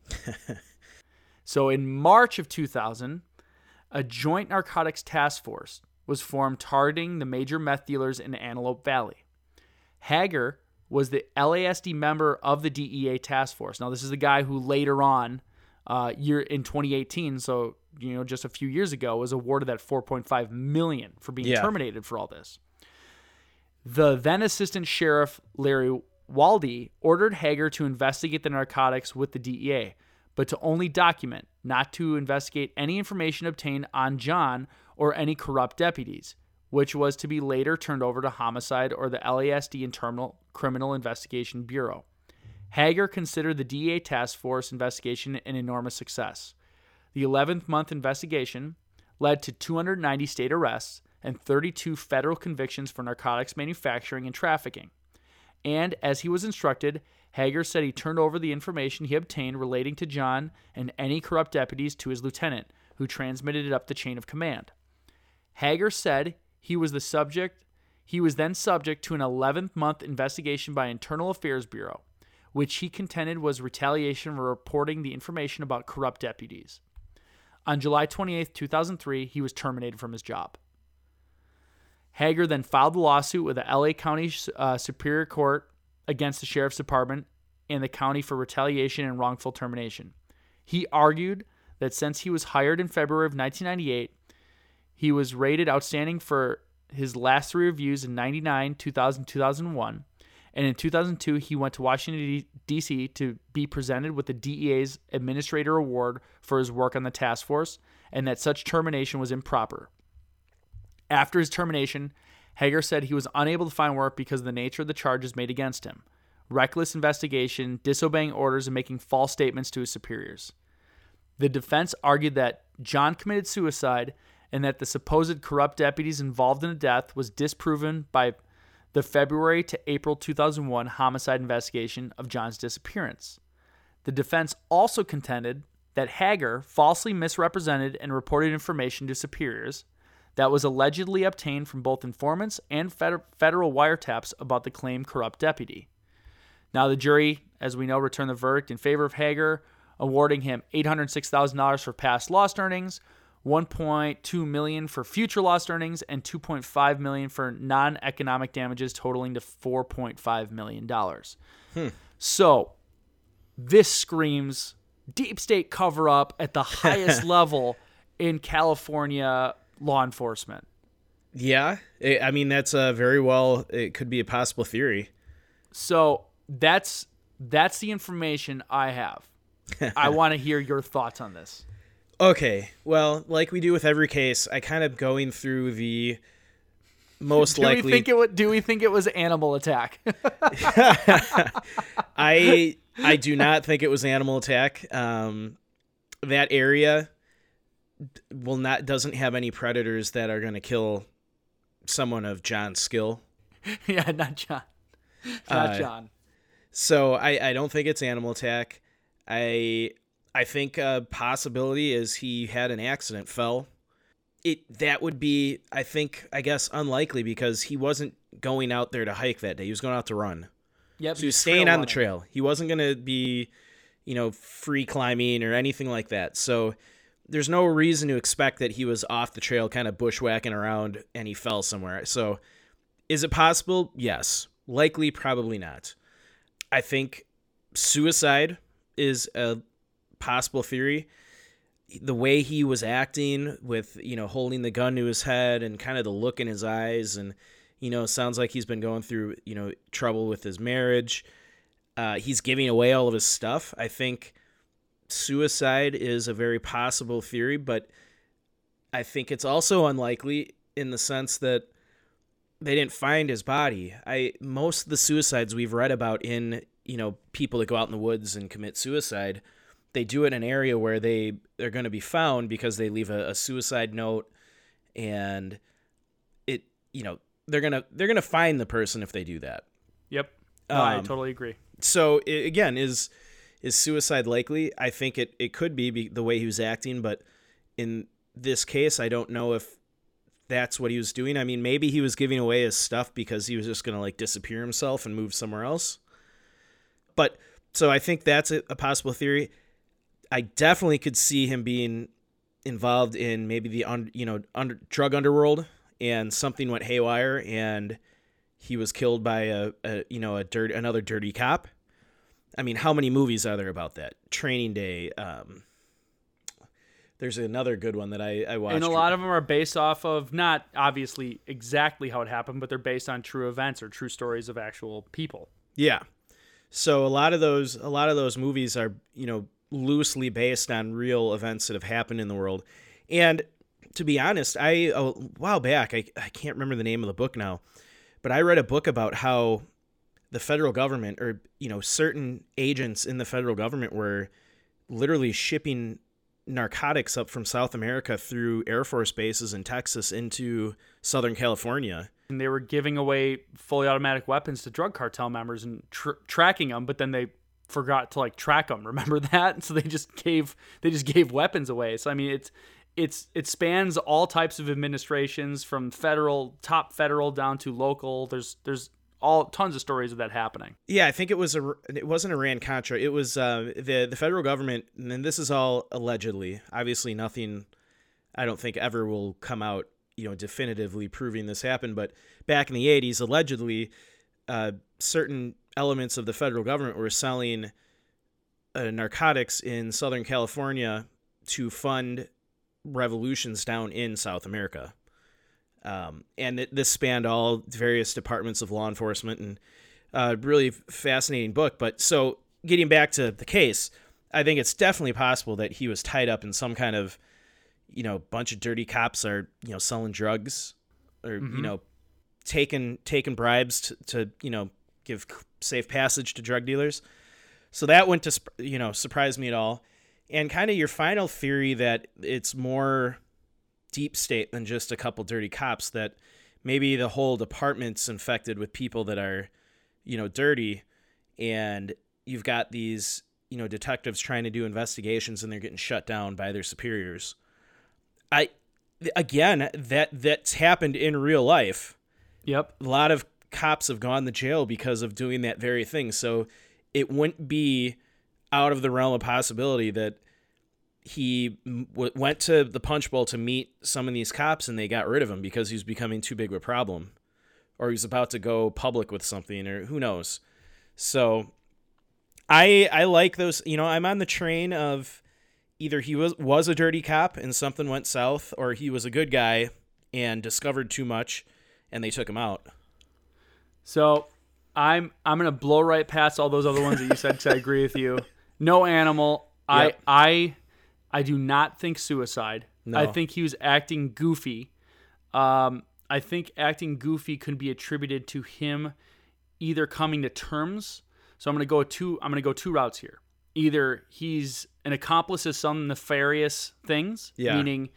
so in March of 2000, a joint narcotics task force was formed targeting the major meth dealers in Antelope Valley. Hager was the LASD member of the DEA task force. Now, this is the guy who later on, uh, year in 2018, so you know, just a few years ago, was awarded that 4.5 million for being Yeah. terminated for all this. The then assistant sheriff Larry Waldie ordered Hager to investigate the narcotics with the DEA, but to only document, not to investigate any information obtained on John or any corrupt deputies, which was to be later turned over to homicide or the LASD Internal Criminal Investigation Bureau. Hager considered the DEA task force investigation an enormous success. The 11th month investigation led to 290 state arrests and 32 federal convictions for narcotics manufacturing and trafficking. And as he was instructed, Hager said he turned over the information he obtained relating to John and any corrupt deputies to his lieutenant, who transmitted it up the chain of command. Hager said he was the subject he was then subject to an 11th month investigation by Internal Affairs Bureau, which he contended was retaliation for reporting the information about corrupt deputies. On July 28, 2003, he was terminated from his job. Hager then filed a lawsuit with the LA County uh, Superior Court against the Sheriff's Department and the county for retaliation and wrongful termination. He argued that since he was hired in February of 1998, he was rated outstanding for his last three reviews in 99, 2000, 2001. And in 2002, he went to Washington, D.C. to be presented with the DEA's Administrator Award for his work on the task force, and that such termination was improper. After his termination, Hager said he was unable to find work because of the nature of the charges made against him reckless investigation, disobeying orders, and making false statements to his superiors. The defense argued that John committed suicide and that the supposed corrupt deputies involved in the death was disproven by the February to April 2001 homicide investigation of John's disappearance. The defense also contended that Hager falsely misrepresented and reported information to superiors that was allegedly obtained from both informants and federal wiretaps about the claimed corrupt deputy. Now, the jury, as we know, returned the verdict in favor of Hager, awarding him $806,000 for past lost earnings, 1.2 million for future lost earnings, and 2.5 million for non-economic damages, totaling to 4.5 million dollars. Hmm. So, this screams deep state cover up at the highest level in California law enforcement. Yeah, I mean that's a very well. It could be a possible theory. So that's that's the information I have. I want to hear your thoughts on this. Okay, well, like we do with every case, I kind of going through the most do likely. We think it do we think it was animal attack? I I do not think it was animal attack. Um, that area will not doesn't have any predators that are going to kill someone of John's skill. yeah, not John. Not uh, John. So I I don't think it's animal attack. I I think a possibility is he had an accident, fell. It that would be I think I guess unlikely because he wasn't going out there to hike that day. He was going out to run. Yep. So he was staying on the trail. He wasn't going to be, you know, free climbing or anything like that. So there's no reason to expect that he was off the trail kind of bushwhacking around and he fell somewhere. So is it possible? Yes. Likely probably not. I think suicide is a possible theory. The way he was acting with, you know, holding the gun to his head and kind of the look in his eyes and you know, sounds like he's been going through, you know, trouble with his marriage. Uh, he's giving away all of his stuff. I think suicide is a very possible theory, but I think it's also unlikely in the sense that they didn't find his body. I most of the suicides we've read about in you know people that go out in the woods and commit suicide, they do it in an area where they they're going to be found because they leave a, a suicide note, and it you know they're gonna they're gonna find the person if they do that. Yep, no, um, I totally agree. So it, again, is is suicide likely? I think it, it could be, the way he was acting, but in this case, I don't know if that's what he was doing. I mean, maybe he was giving away his stuff because he was just going to like disappear himself and move somewhere else. But so I think that's a, a possible theory. I definitely could see him being involved in maybe the un, you know under, drug underworld and something went haywire and he was killed by a, a you know a dirt another dirty cop I mean, how many movies are there about that? Training Day. Um, there's another good one that I, I watched. And a lot of them are based off of not obviously exactly how it happened, but they're based on true events or true stories of actual people. Yeah. So a lot of those a lot of those movies are, you know, loosely based on real events that have happened in the world. And to be honest, I a while back, I, I can't remember the name of the book now, but I read a book about how the federal government or you know certain agents in the federal government were literally shipping narcotics up from South America through Air Force bases in Texas into Southern California. And they were giving away fully automatic weapons to drug cartel members and tr- tracking them, but then they forgot to like track them. Remember that? So they just gave they just gave weapons away. So I mean, it's it's it spans all types of administrations from federal top federal down to local. There's there's all tons of stories of that happening. Yeah, I think it was a it wasn't Iran Contra. It was uh, the the federal government, and this is all allegedly. Obviously, nothing. I don't think ever will come out, you know, definitively proving this happened. But back in the '80s, allegedly, uh, certain elements of the federal government were selling uh, narcotics in Southern California to fund revolutions down in South America. Um, and it, this spanned all various departments of law enforcement and uh, really fascinating book. But so getting back to the case, I think it's definitely possible that he was tied up in some kind of, you know, bunch of dirty cops are, you know, selling drugs or, mm-hmm. you know, taking, taking bribes to, to, you know, give safe passage to drug dealers. So that went to, you know, surprise me at all. And kind of your final theory that it's more deep state than just a couple dirty cops that maybe the whole department's infected with people that are you know dirty. And you've got these you know detectives trying to do investigations and they're getting shut down by their superiors. I again that that's happened in real life. Yep. A lot of cops have gone to jail because of doing that very thing. So it wouldn't be out of the realm of possibility that he w- went to the punch bowl to meet some of these cops and they got rid of him because he was becoming too big of a problem or he was about to go public with something or who knows. So i i like those you know i'm on the train of either he was was a dirty cop and something went south or he was a good guy and discovered too much and they took him out. So i'm i'm gonna blow right past all those other ones that you said because i agree with you. No animal. Yep. i i I do not think suicide. No. I think he was acting goofy. Um, I think acting goofy could be attributed to him either coming to terms. So I'm gonna go two. I'm gonna go two routes here. Either he's an accomplice of some nefarious things, yeah. meaning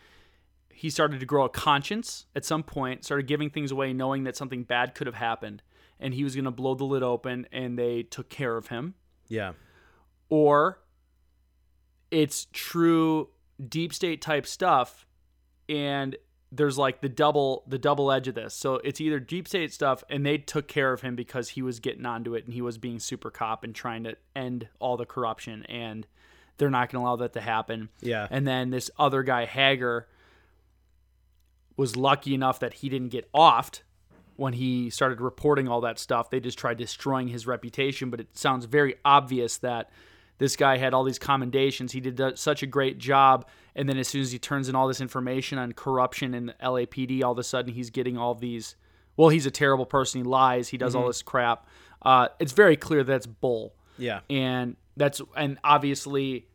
he started to grow a conscience at some point, started giving things away, knowing that something bad could have happened, and he was gonna blow the lid open, and they took care of him. Yeah. Or it's true deep state type stuff and there's like the double the double edge of this. So it's either deep state stuff and they took care of him because he was getting onto it and he was being super cop and trying to end all the corruption and they're not going to allow that to happen. Yeah. And then this other guy hager was lucky enough that he didn't get offed when he started reporting all that stuff. They just tried destroying his reputation but it sounds very obvious that this guy had all these commendations. He did such a great job. And then as soon as he turns in all this information on corruption in the LAPD, all of a sudden he's getting all these. Well, he's a terrible person. He lies. He does mm-hmm. all this crap. Uh, it's very clear that's bull. Yeah. And that's and obviously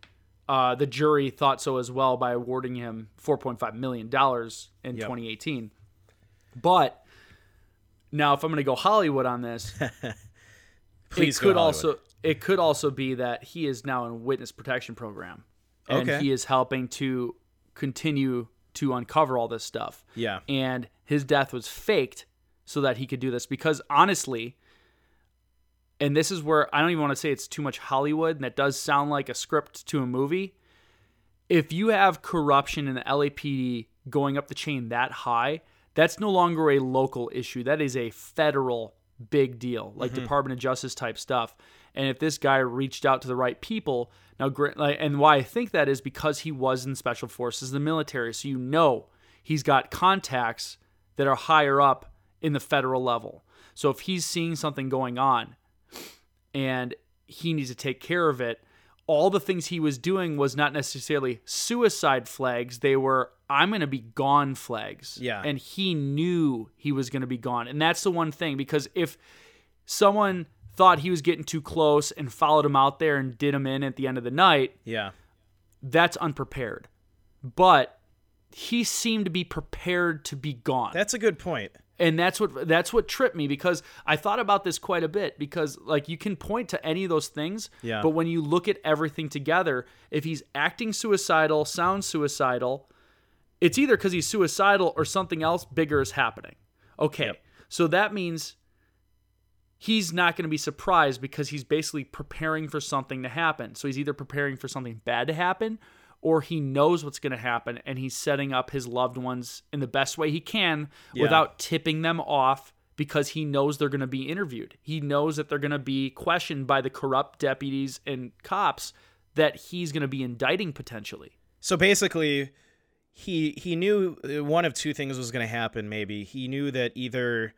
uh, the jury thought so as well by awarding him 4.5 million dollars in yep. 2018. But now, if I'm going to go Hollywood on this, Please it could also it could also be that he is now in witness protection program, and okay. he is helping to continue to uncover all this stuff. Yeah, and his death was faked so that he could do this because honestly, and this is where I don't even want to say it's too much Hollywood, and that does sound like a script to a movie. If you have corruption in the LAPD going up the chain that high, that's no longer a local issue. That is a federal big deal, like mm-hmm. Department of Justice type stuff. And if this guy reached out to the right people, now, and why I think that is because he was in special forces, the military. So you know he's got contacts that are higher up in the federal level. So if he's seeing something going on and he needs to take care of it, all the things he was doing was not necessarily suicide flags. They were, I'm going to be gone flags. Yeah. And he knew he was going to be gone. And that's the one thing because if someone thought he was getting too close and followed him out there and did him in at the end of the night, Yeah. that's unprepared. But he seemed to be prepared to be gone. That's a good point. and that's what that's what tripped me because I thought about this quite a bit because like you can point to any of those things, Yeah. but when you look at everything together, if he's acting suicidal, sounds suicidal, it's either because he's suicidal or something else bigger is happening. Okay, Yep. so that means he's not going to be surprised because he's basically preparing for something to happen. So he's either preparing for something bad to happen or he knows what's going to happen and he's setting up his loved ones in the best way he can Yeah. without tipping them off because he knows they're going to be interviewed. He knows that they're going to be questioned by the corrupt deputies and cops that he's going to be indicting potentially. So basically, he he knew uh, one of two things was going to happen. Maybe he knew that either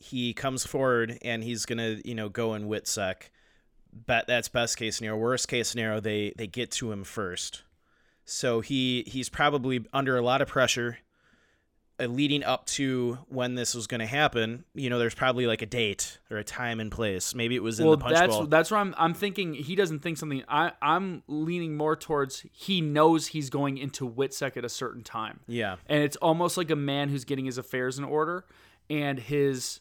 he comes forward and he's going to you know go in witsec. But that's best case scenario. Worst case scenario, they they get to him first. So he he's probably under a lot of pressure. Uh, leading up to when this was going to happen, you know, there's probably like a date or a time and place. Maybe it was in well, the punch that's bowl. that's where I'm. I'm thinking he doesn't think something. I I'm leaning more towards he knows he's going into Witsec at a certain time. yeah, and it's almost like a man who's getting his affairs in order and his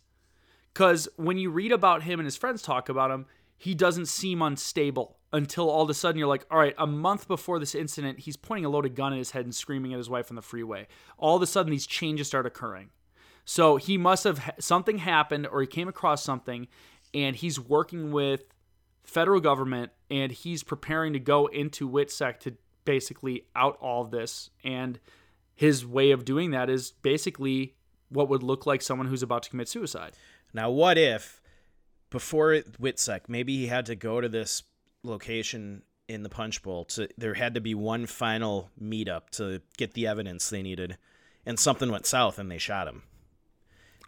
because when you read about him and his friends talk about him he doesn't seem unstable until all of a sudden you're like all right a month before this incident he's pointing a loaded gun at his head and screaming at his wife on the freeway. All of a sudden these changes start occurring. So he must have something happened or he came across something and he's working with federal government and he's preparing to go into WITSEC to basically out all this. And his way of doing that is basically what would look like someone who's about to commit suicide. Now, what if before Witsec, maybe he had to go to this location in the punch bowl to there had to be one final meetup to get the evidence they needed and something went south and they shot him.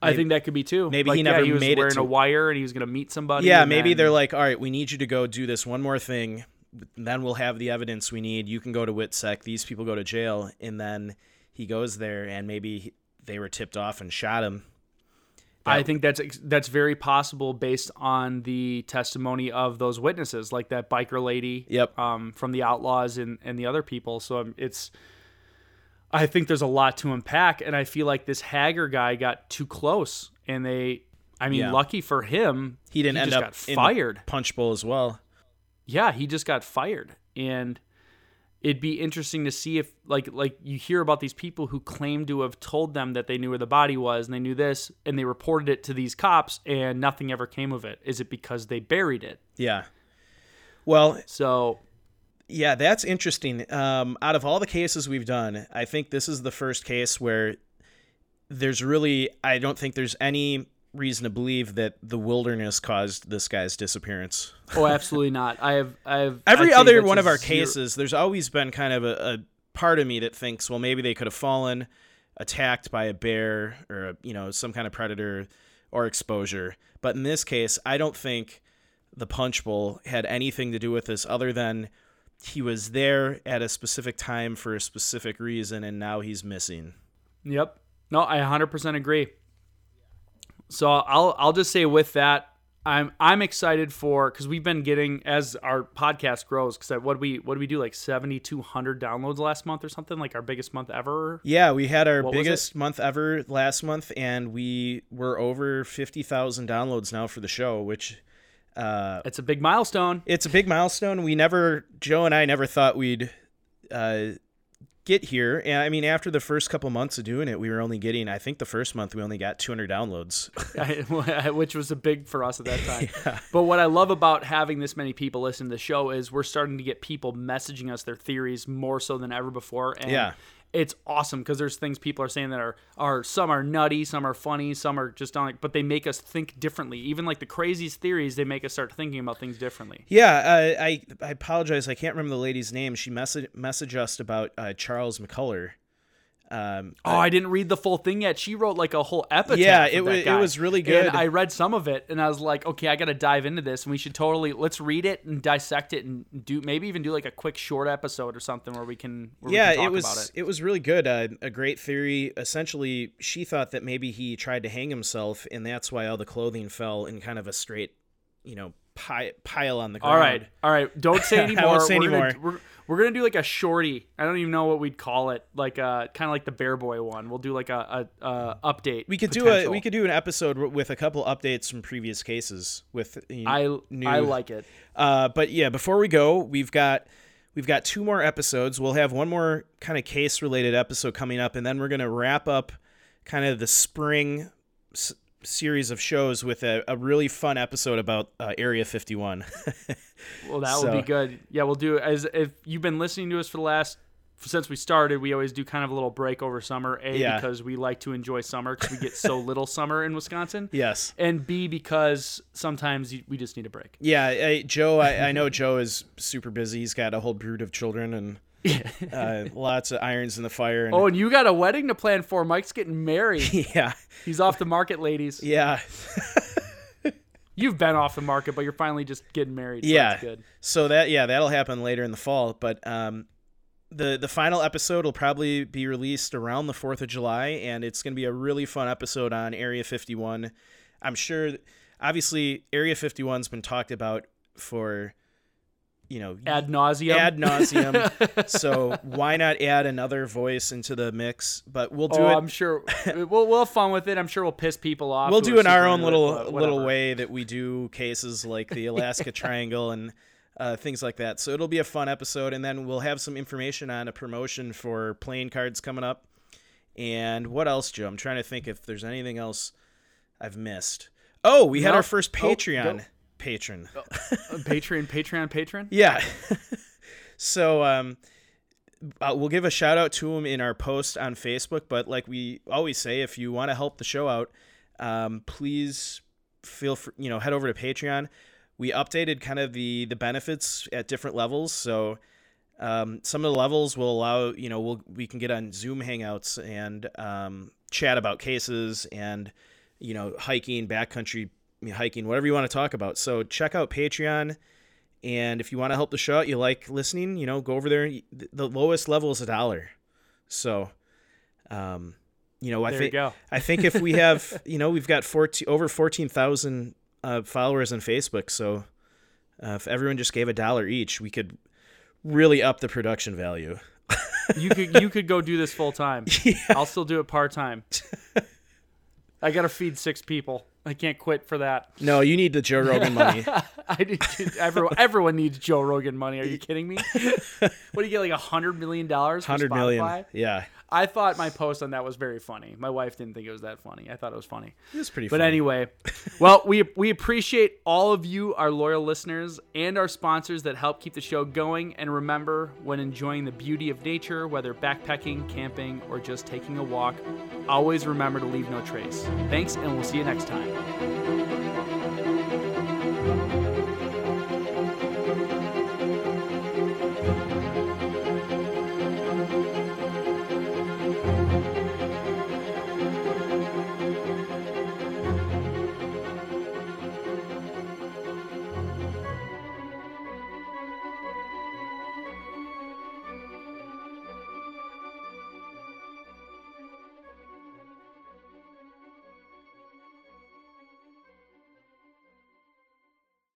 I think that could be too. maybe Like, he yeah, never he was made it wearing to- a wire and he was going to meet somebody. Yeah, maybe then- they're like, "All right, we need you to go do this one more thing. Then we'll have the evidence we need. You can go to Witsec. These people go to jail." And then he goes there and maybe they were tipped off and shot him. I think that's that's very possible based on the testimony of those witnesses, like that biker lady, Yep. um, from the Outlaws and and the other people. So um, it's, I think there's a lot to unpack, and I feel like this Hager guy got too close, and they, I mean, Yeah. lucky for him, He didn't end just up fired. punch bowl as well. yeah, he just got fired, and it'd be interesting to see if like like you hear about these people who claim to have told them that they knew where the body was and they knew this and they reported it to these cops and nothing ever came of it. Is it because they buried it? Yeah. Well, So Yeah, that's interesting. Um, out of all the cases we've done, I think this is the first case where there's really, I don't think there's any reason to believe that the wilderness caused this guy's disappearance. oh, absolutely not. I have I have Every other one of our zero- cases, there's always been kind of a, a part of me that thinks, well, maybe they could have fallen attacked by a bear or a, you know some kind of predator or exposure. But in this case, I don't think the punch bowl had anything to do with this other than he was there at a specific time for a specific reason and now he's missing. Yep. No, I 100% agree. So I'll I'll just say with that, I'm I'm excited for because we've been getting as our podcast grows because what do we what do we do like 7,200 downloads last month or something like our biggest month ever. Yeah, we had our What biggest month ever last month and we were over 50,000 downloads now for the show, which uh It's a big milestone. it's a big milestone. We never, Joe and I never thought we'd uh, get here. And I mean, after the first couple months of doing it, we were only getting, I think the first month we only got 200 downloads. which was a big for us at that time. But what I love about having this many people listen to the show is we're starting to get people messaging us their theories more so than ever before. And Yeah. It's awesome because there's things people are saying that are are some are nutty, some are funny, some are just not like, but they make us think differently. Even like the craziest theories, they make us start thinking about things differently. yeah, uh, I I apologize. I can't remember the lady's name. She message messaged us about uh, Charles McCullar. Um, Oh, I didn't read the full thing yet. She wrote like a whole epitaph. Yeah, it that wa- it was really good. And I read some of it, and I was like, okay, I got to dive into this, and we should totally let's read it and dissect it, and do maybe even do like a quick short episode or something where we can. Where yeah, we can talk it was About it. it. was really good. Uh, a great theory. Essentially, she thought that maybe he tried to hang himself, and that's why all the clothing fell in kind of a straight you know, pi- pile on the ground. All right, all right. Don't say I anymore. won't say we're anymore. Gonna, we're, we're gonna do like a shorty. I don't even know what we'd call it. Like uh, kind of like the Bear Boy one. We'll do like a, a, a update. We could do a we could do an episode with a couple updates from previous cases with you know, I new I like it. Uh, but yeah, before we go, we've got we've got two more episodes. We'll have one more kind of case related episode coming up, and then we're gonna wrap up kind of the spring series of shows with a, a really fun episode about uh, Area 51. Well, that would So- be good. Yeah, we'll do as if you've been listening to us for the last since we started. We always do kind of a little break over summer. A Yeah. because we like to enjoy summer because we get so little summer in Wisconsin. yes. And B because sometimes we just need a break. Yeah, I, Joe. I, I know Joe is super busy. He's got a whole brood of children and uh, lots of irons in the fire. And, Oh, and you got a wedding to plan for. Mike's getting married. yeah, He's off the market, ladies. yeah. You've been off the market, but you're finally just getting married. So Yeah. that's good. So that yeah, that'll happen later in the fall. But um, the the final episode will probably be released around the Fourth of July, and it's going to be a really fun episode on Area 51. I'm sure, obviously, Area 51's been talked about for, you know, Ad nauseum. ad nauseum. so why not add another voice into the mix? But we'll do oh, it. I'm sure we'll we'll have fun with it. I'm sure we'll piss people off. we'll do in our own little but little way that we do cases like the Alaska Triangle and uh, things like that. So it'll be a fun episode, and then we'll have some information on a promotion for playing cards coming up. And what else, Joe? I'm trying to think if there's anything else I've missed. Oh, we had our first Oh, Patreon go. Patron. Uh, Patreon, Patreon, Patreon. Yeah. so um, uh, we'll give a shout out to him in our post on Facebook. But like we always say, if you want to help the show out, um, please feel free, you know head over to Patreon. We updated kind of the the benefits at different levels. So um, some of the levels will allow you know we'll we can get on Zoom hangouts and um, chat about cases and you know hiking, backcountry hiking, whatever you want to talk about. So check out Patreon. And if you want to help the show out, you like listening, you know, go over there. The lowest level is a dollar. So, um, you know, I think. I think if we have, you know, we've got 14, over fourteen thousand uh, followers on Facebook. So, uh, if everyone just gave a dollar each, we could really up the production value. You could you could go do this full time. I'll still do it part time. I gotta feed six people. I can't quit for that. No, you need the Joe Rogan money. I did, everyone everyone needs Joe Rogan money. Are you kidding me? what do you get like a hundred million dollars? Hundred Yeah, I thought my post on that was very funny. My wife didn't think it was that funny. I thought it was funny. it was pretty. Funny. But funny. anyway, well, we we appreciate all of you, our loyal listeners, and our sponsors that help keep the show going. And remember, when enjoying the beauty of nature, whether backpacking, camping, or just taking a walk, always remember to leave no trace. Thanks, and we'll see you next time.